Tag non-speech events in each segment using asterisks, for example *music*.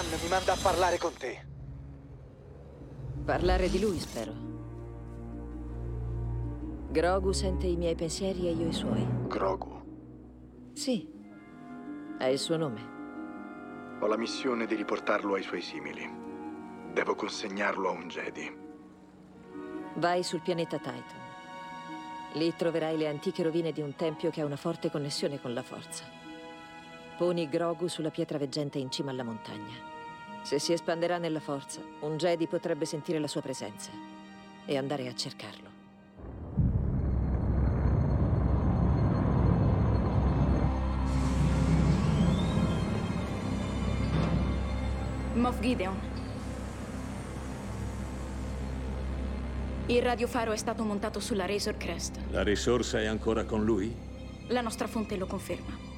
Obi-Wan mi manda a parlare con te. Parlare di lui, spero. Grogu sente i miei pensieri e io i suoi. Grogu. Sì, è il suo nome. Ho la missione di riportarlo ai suoi simili. Devo consegnarlo a un Jedi. Vai sul pianeta Titan. Lì troverai le antiche rovine di un tempio che ha una forte connessione con la forza. Poni Grogu sulla pietra veggente in cima alla montagna. Se si espanderà nella forza, un Jedi potrebbe sentire la sua presenza e andare a cercarlo. Moff Gideon. Il radiofaro è stato montato sulla Razor Crest. La risorsa è ancora con lui? La nostra fonte lo conferma.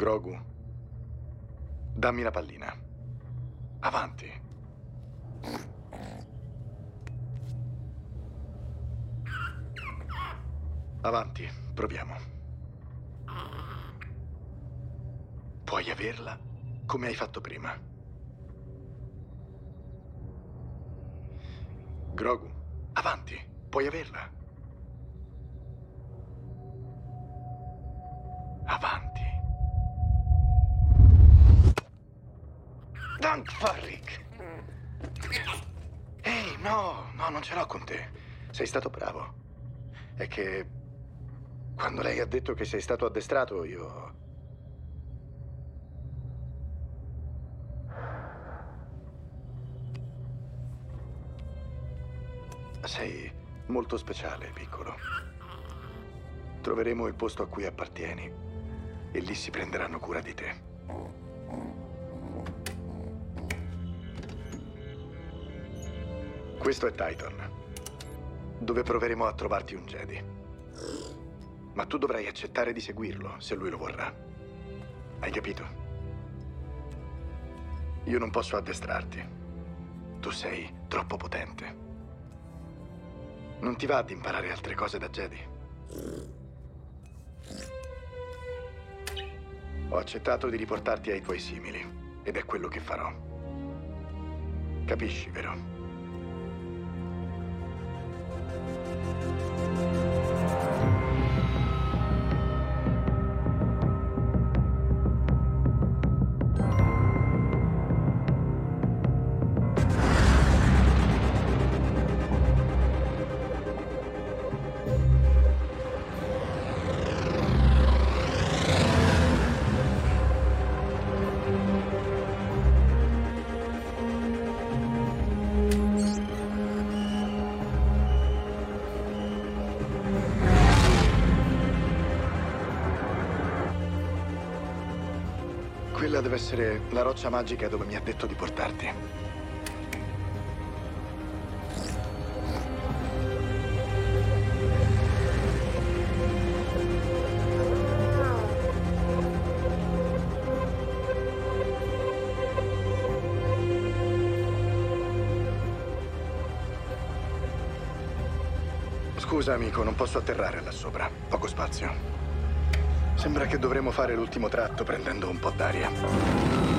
Grogu. Dammi la pallina. Avanti. Avanti, proviamo. Puoi averla come hai fatto prima. Grogu, avanti, puoi averla. Avanti. Dank Farrik! Ehi, no, no, non ce l'ho con te. Sei stato bravo. È che quando lei ha detto che sei stato addestrato, io... Sei molto speciale, piccolo. Troveremo il posto a cui appartieni e lì si prenderanno cura di te. Questo è Titan, dove proveremo a trovarti un Jedi. Ma tu dovrai accettare di seguirlo, se lui lo vorrà. Hai capito? Io non posso addestrarti. Tu sei troppo potente. Non ti va ad imparare altre cose da Jedi? Ho accettato di riportarti ai tuoi simili, ed è quello che farò. Capisci, vero? thank you essere la roccia magica dove mi ha detto di portarti. Scusa, amico, non posso atterrare là sopra. Poco spazio. Sembra che dovremo fare l'ultimo tratto prendendo un po' d'aria.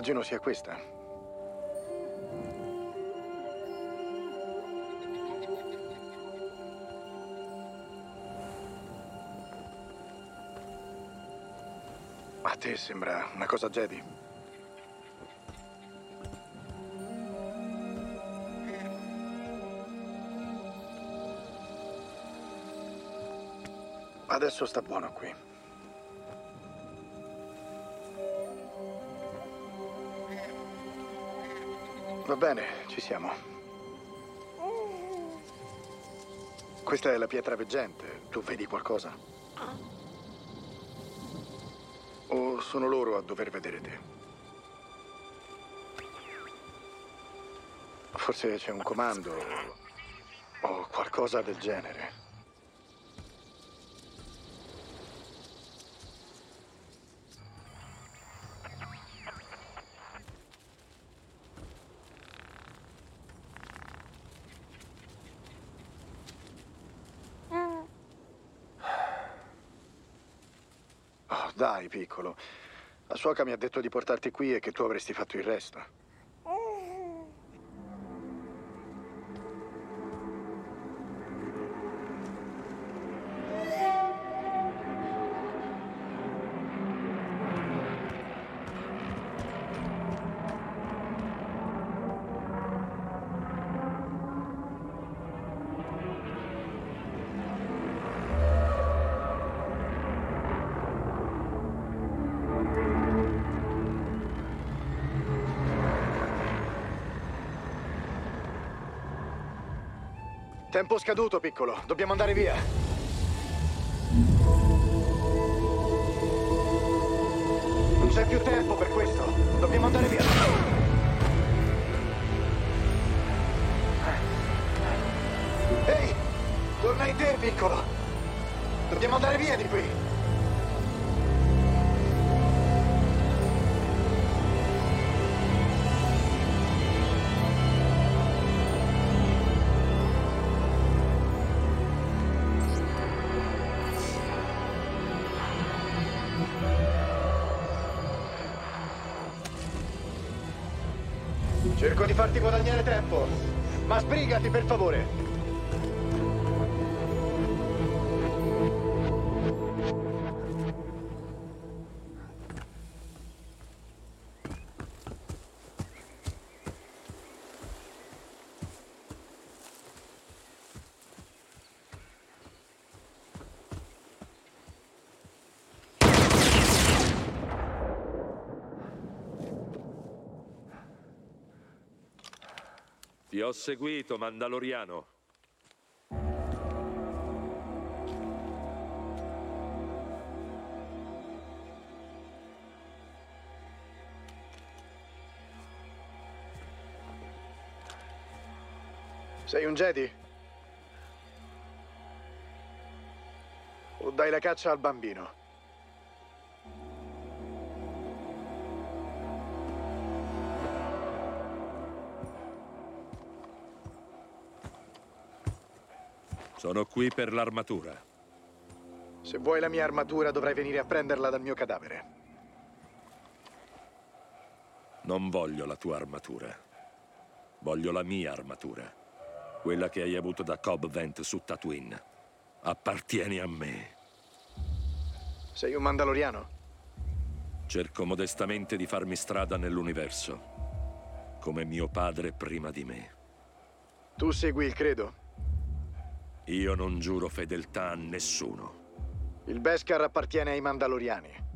Immagino sia questa. A te sembra una cosa Jedi? Adesso sta buono qui. Va bene, ci siamo. Questa è la pietra veggente. Tu vedi qualcosa? O sono loro a dover vedere te? Forse c'è un comando o qualcosa del genere. Oh, dai, piccolo. La suoca mi ha detto di portarti qui e che tu avresti fatto il resto. Tempo scaduto, piccolo. Dobbiamo andare via. Non c'è più tempo per questo. Dobbiamo andare via. Ehi! Torna in te, piccolo. Dobbiamo andare via di qui. Ma sbrigati per favore. Ho seguito, Mandaloriano. Sei un Jedi? O dai la caccia al bambino? Sono qui per l'armatura. Se vuoi la mia armatura dovrai venire a prenderla dal mio cadavere. Non voglio la tua armatura. Voglio la mia armatura. Quella che hai avuto da Cobb Vent su Tatooine. Appartieni a me. Sei un mandaloriano? Cerco modestamente di farmi strada nell'universo. Come mio padre prima di me. Tu segui il credo? Io non giuro fedeltà a nessuno. Il Beskar appartiene ai Mandaloriani.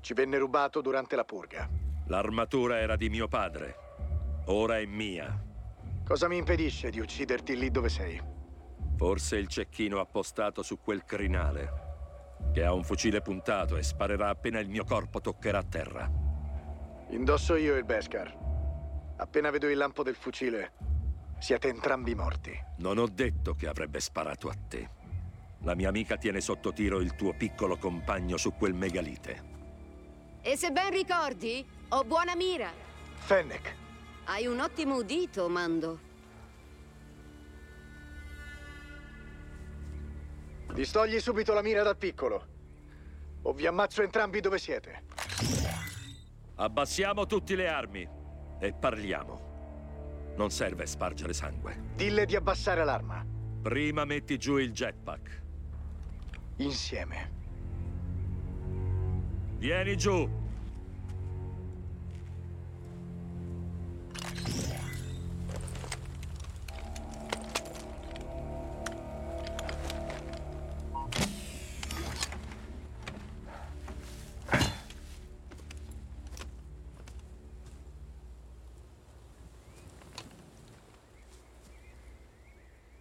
Ci venne rubato durante la purga. L'armatura era di mio padre. Ora è mia. Cosa mi impedisce di ucciderti lì dove sei? Forse il cecchino appostato su quel crinale, che ha un fucile puntato e sparerà appena il mio corpo toccherà terra. Indosso io il Beskar. Appena vedo il lampo del fucile, siete entrambi morti. Non ho detto che avrebbe sparato a te. La mia amica tiene sotto tiro il tuo piccolo compagno su quel megalite. E se ben ricordi, ho buona mira. Fennec, Hai un ottimo udito, Mando. distogli subito la mira dal piccolo. O vi ammazzo entrambi dove siete. Abbassiamo tutte le armi e parliamo. Non serve spargere sangue. Dille di abbassare l'arma. Prima metti giù il jetpack. Insieme. Vieni giù!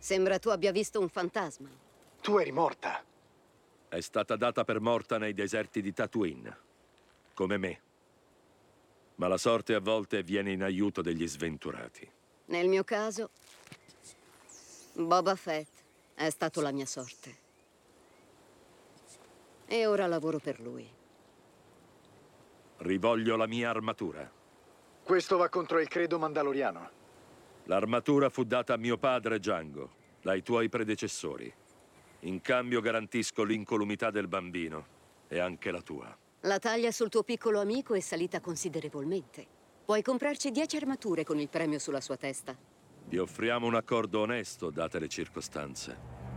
Sembra tu abbia visto un fantasma. Tu eri morta. È stata data per morta nei deserti di Tatooine, come me. Ma la sorte a volte viene in aiuto degli sventurati. Nel mio caso, Boba Fett è stato la mia sorte. E ora lavoro per lui. Rivoglio la mia armatura. Questo va contro il credo mandaloriano. L'armatura fu data a mio padre Django, dai tuoi predecessori. In cambio garantisco l'incolumità del bambino e anche la tua. La taglia sul tuo piccolo amico è salita considerevolmente. Puoi comprarci 10 armature con il premio sulla sua testa. Vi offriamo un accordo onesto, date le circostanze.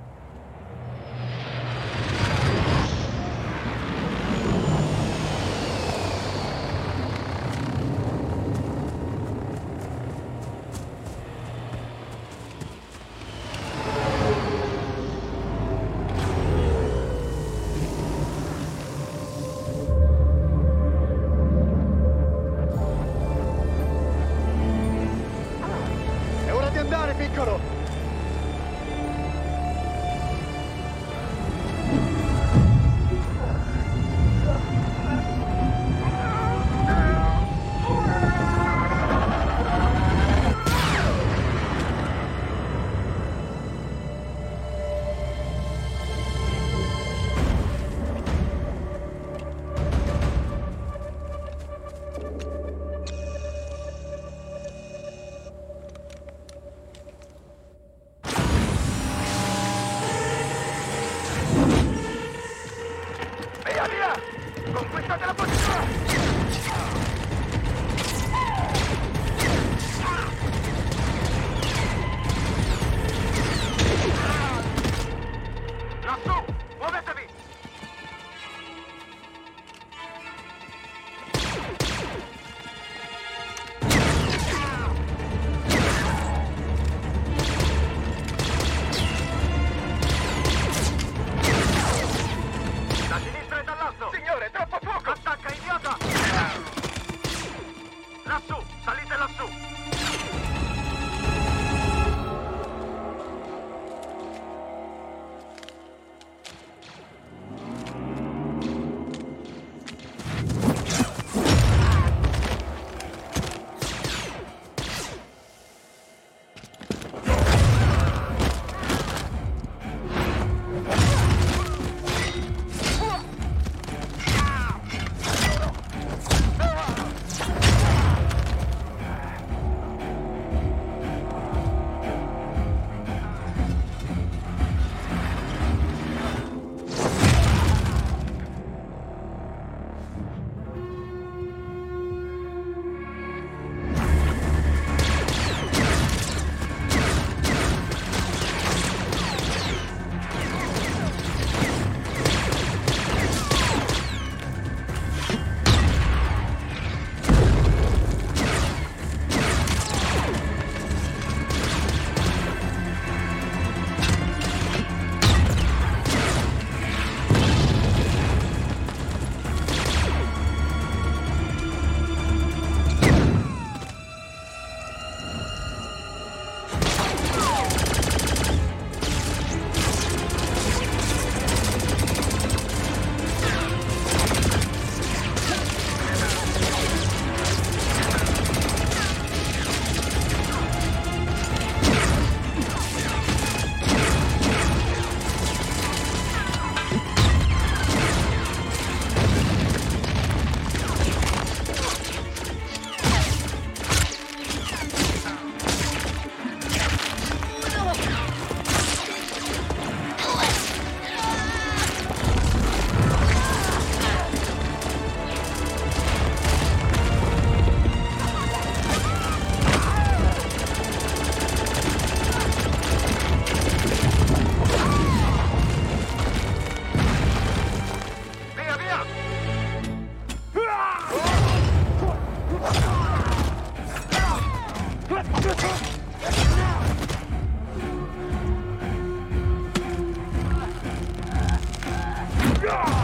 Yeah!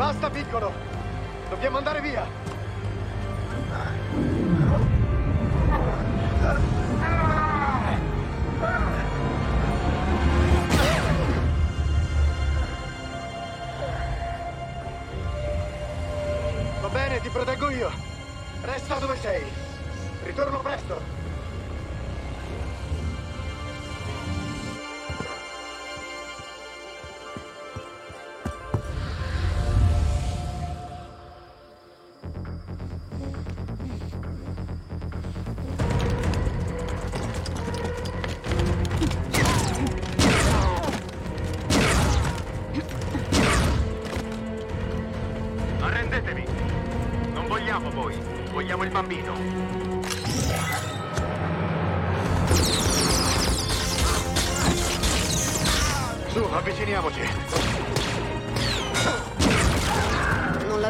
Testa, piccolo! Dobbiamo andare via! Va bene, ti proteggo io. Resta dove sei. Ritorno presto.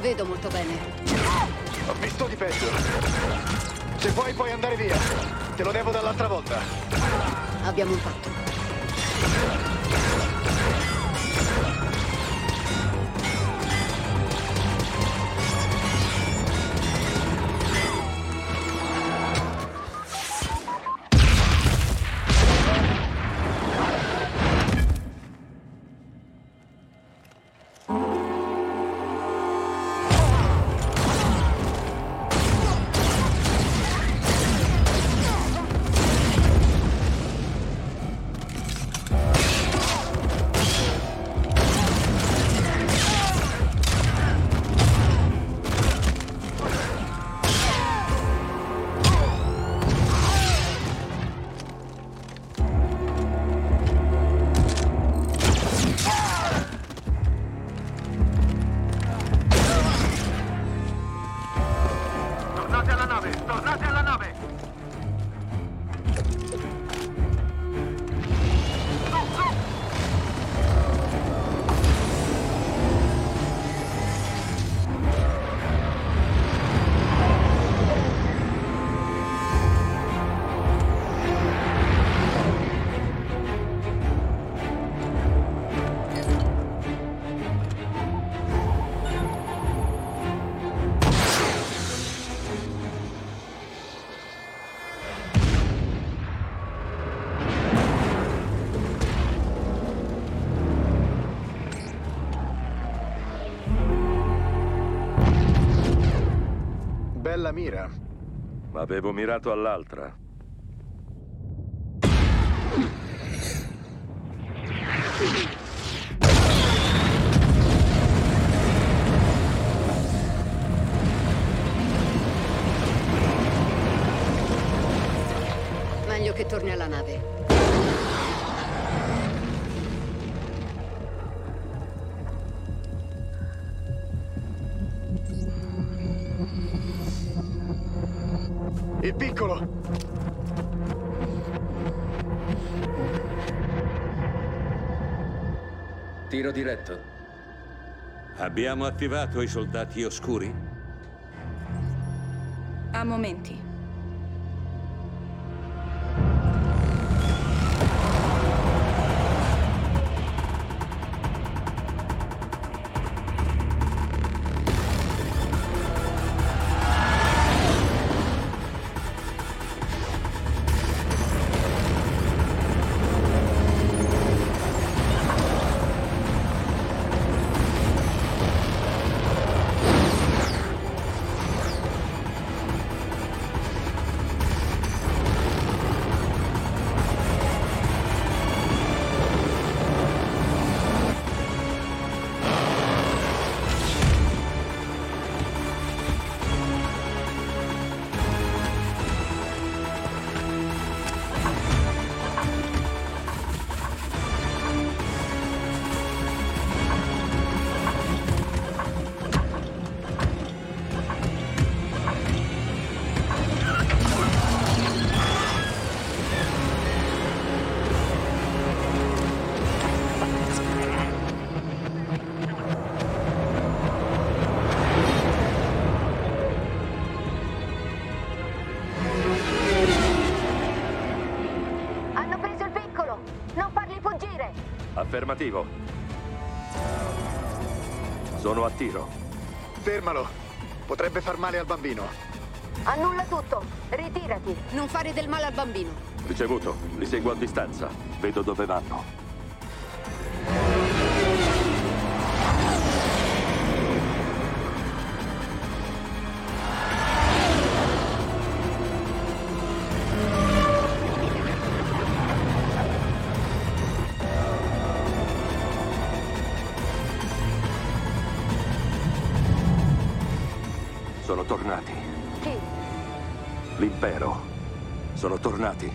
La vedo molto bene. Ho visto di peggio. Se vuoi puoi andare via. Te lo devo dall'altra volta. Abbiamo un patto. Bella mira. Ma avevo mirato all'altra. Meglio che torni alla nave. Tiro diretto. Abbiamo attivato i soldati oscuri? A momenti. Affermativo. Sono a tiro. Fermalo. Potrebbe far male al bambino. Annulla tutto. Ritirati. Non fare del male al bambino. Ricevuto. Li seguo a distanza. Vedo dove vanno. Sono tornati.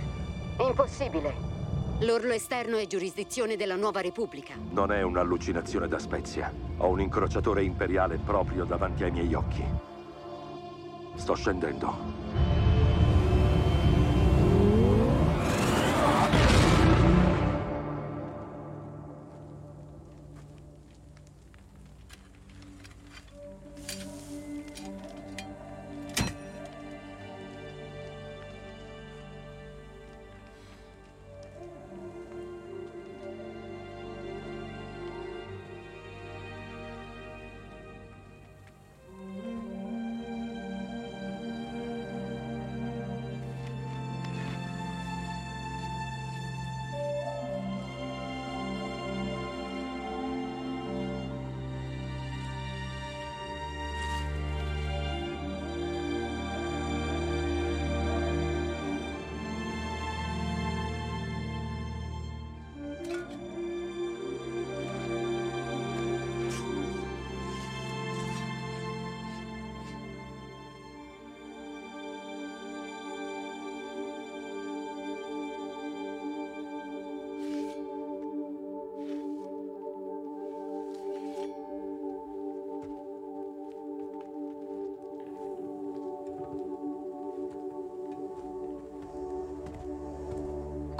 Impossibile. L'orlo esterno è giurisdizione della Nuova Repubblica. Non è un'allucinazione da Spezia. Ho un incrociatore imperiale proprio davanti ai miei occhi. Sto scendendo.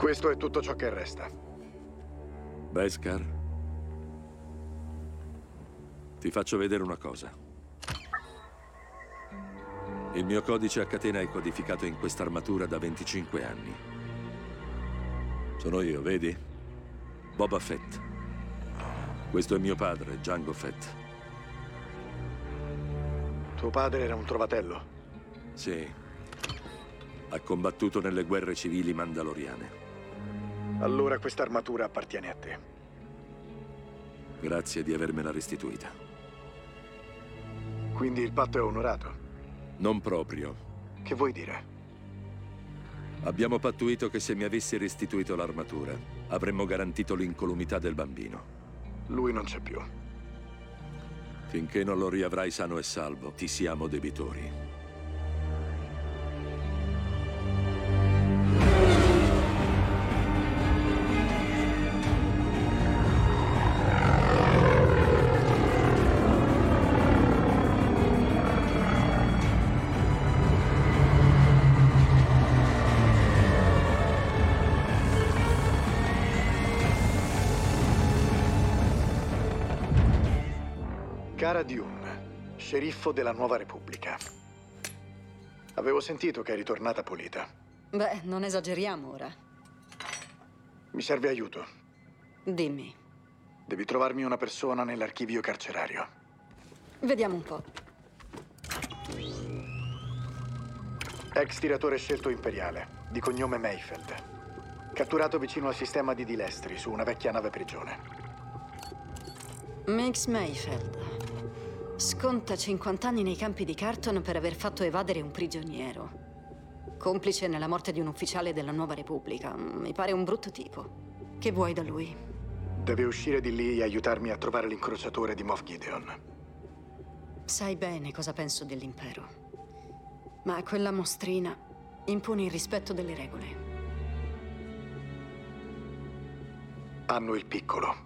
Questo è tutto ciò che resta. Beskar? Ti faccio vedere una cosa. Il mio codice a catena è codificato in quest'armatura da 25 anni. Sono io, vedi? Boba Fett. Questo è mio padre, Django Fett. Tuo padre era un trovatello. Sì. Ha combattuto nelle guerre civili mandaloriane. Allora questa armatura appartiene a te. Grazie di avermela restituita. Quindi il patto è onorato. Non proprio. Che vuoi dire? Abbiamo pattuito che se mi avessi restituito l'armatura, avremmo garantito l'incolumità del bambino. Lui non c'è più. Finché non lo riavrai sano e salvo, ti siamo debitori. Cara Dune, sceriffo della Nuova Repubblica. Avevo sentito che eri tornata pulita. Beh, non esageriamo ora. Mi serve aiuto. Dimmi. Devi trovarmi una persona nell'archivio carcerario. Vediamo un po'. Ex tiratore scelto imperiale, di cognome Mayfeld. Catturato vicino al sistema di Dilestri, su una vecchia nave prigione. Mix Mayfeld. Sconta 50 anni nei campi di Carton per aver fatto evadere un prigioniero. Complice nella morte di un ufficiale della Nuova Repubblica. Mi pare un brutto tipo. Che vuoi da lui? Deve uscire di lì e aiutarmi a trovare l'incrociatore di Moff Gideon. Sai bene cosa penso dell'impero. Ma quella mostrina impone il rispetto delle regole. Hanno il piccolo.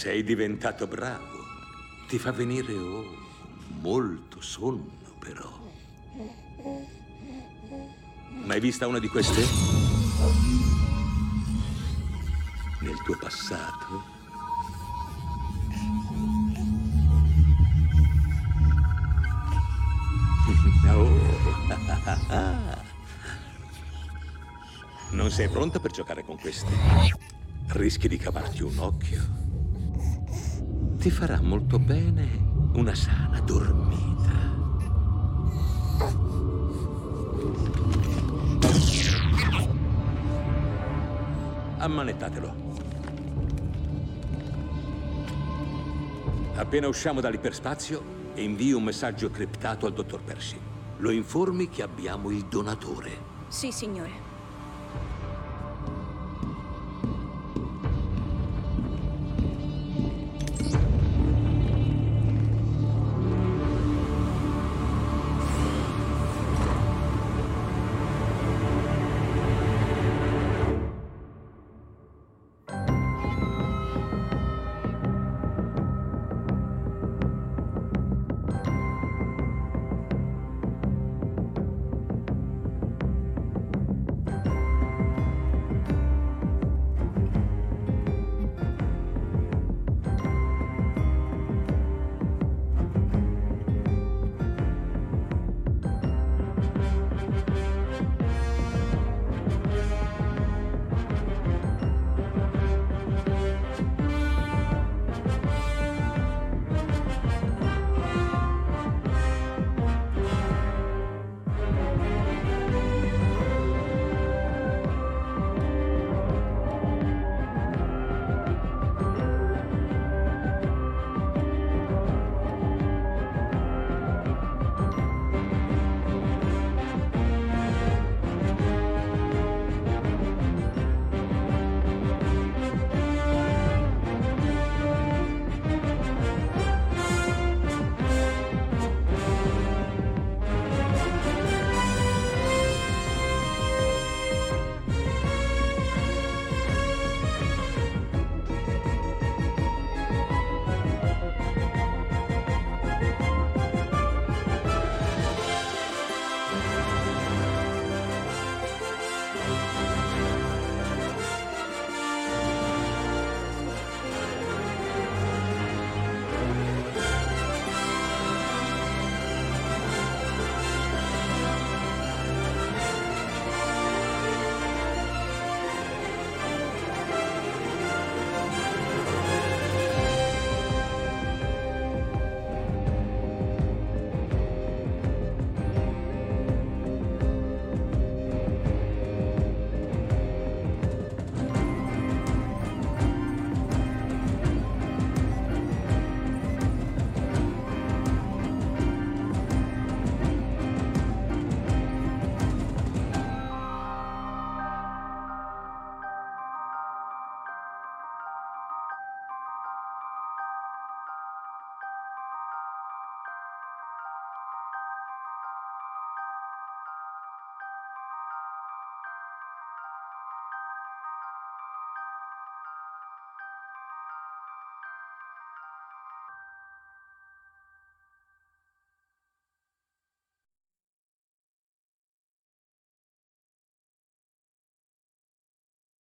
Sei diventato bravo. Ti fa venire oh, molto sonno, però. Mai vista una di queste? Nel tuo passato? *laughs* Oh. Non sei pronta per giocare con queste? Rischi di cavarti un occhio. Ti farà molto bene una sana dormita. Ammanettatelo. Appena usciamo dall'iperspazio, invii un messaggio criptato al dottor Percy. Lo informi che abbiamo il donatore. Sì, signore.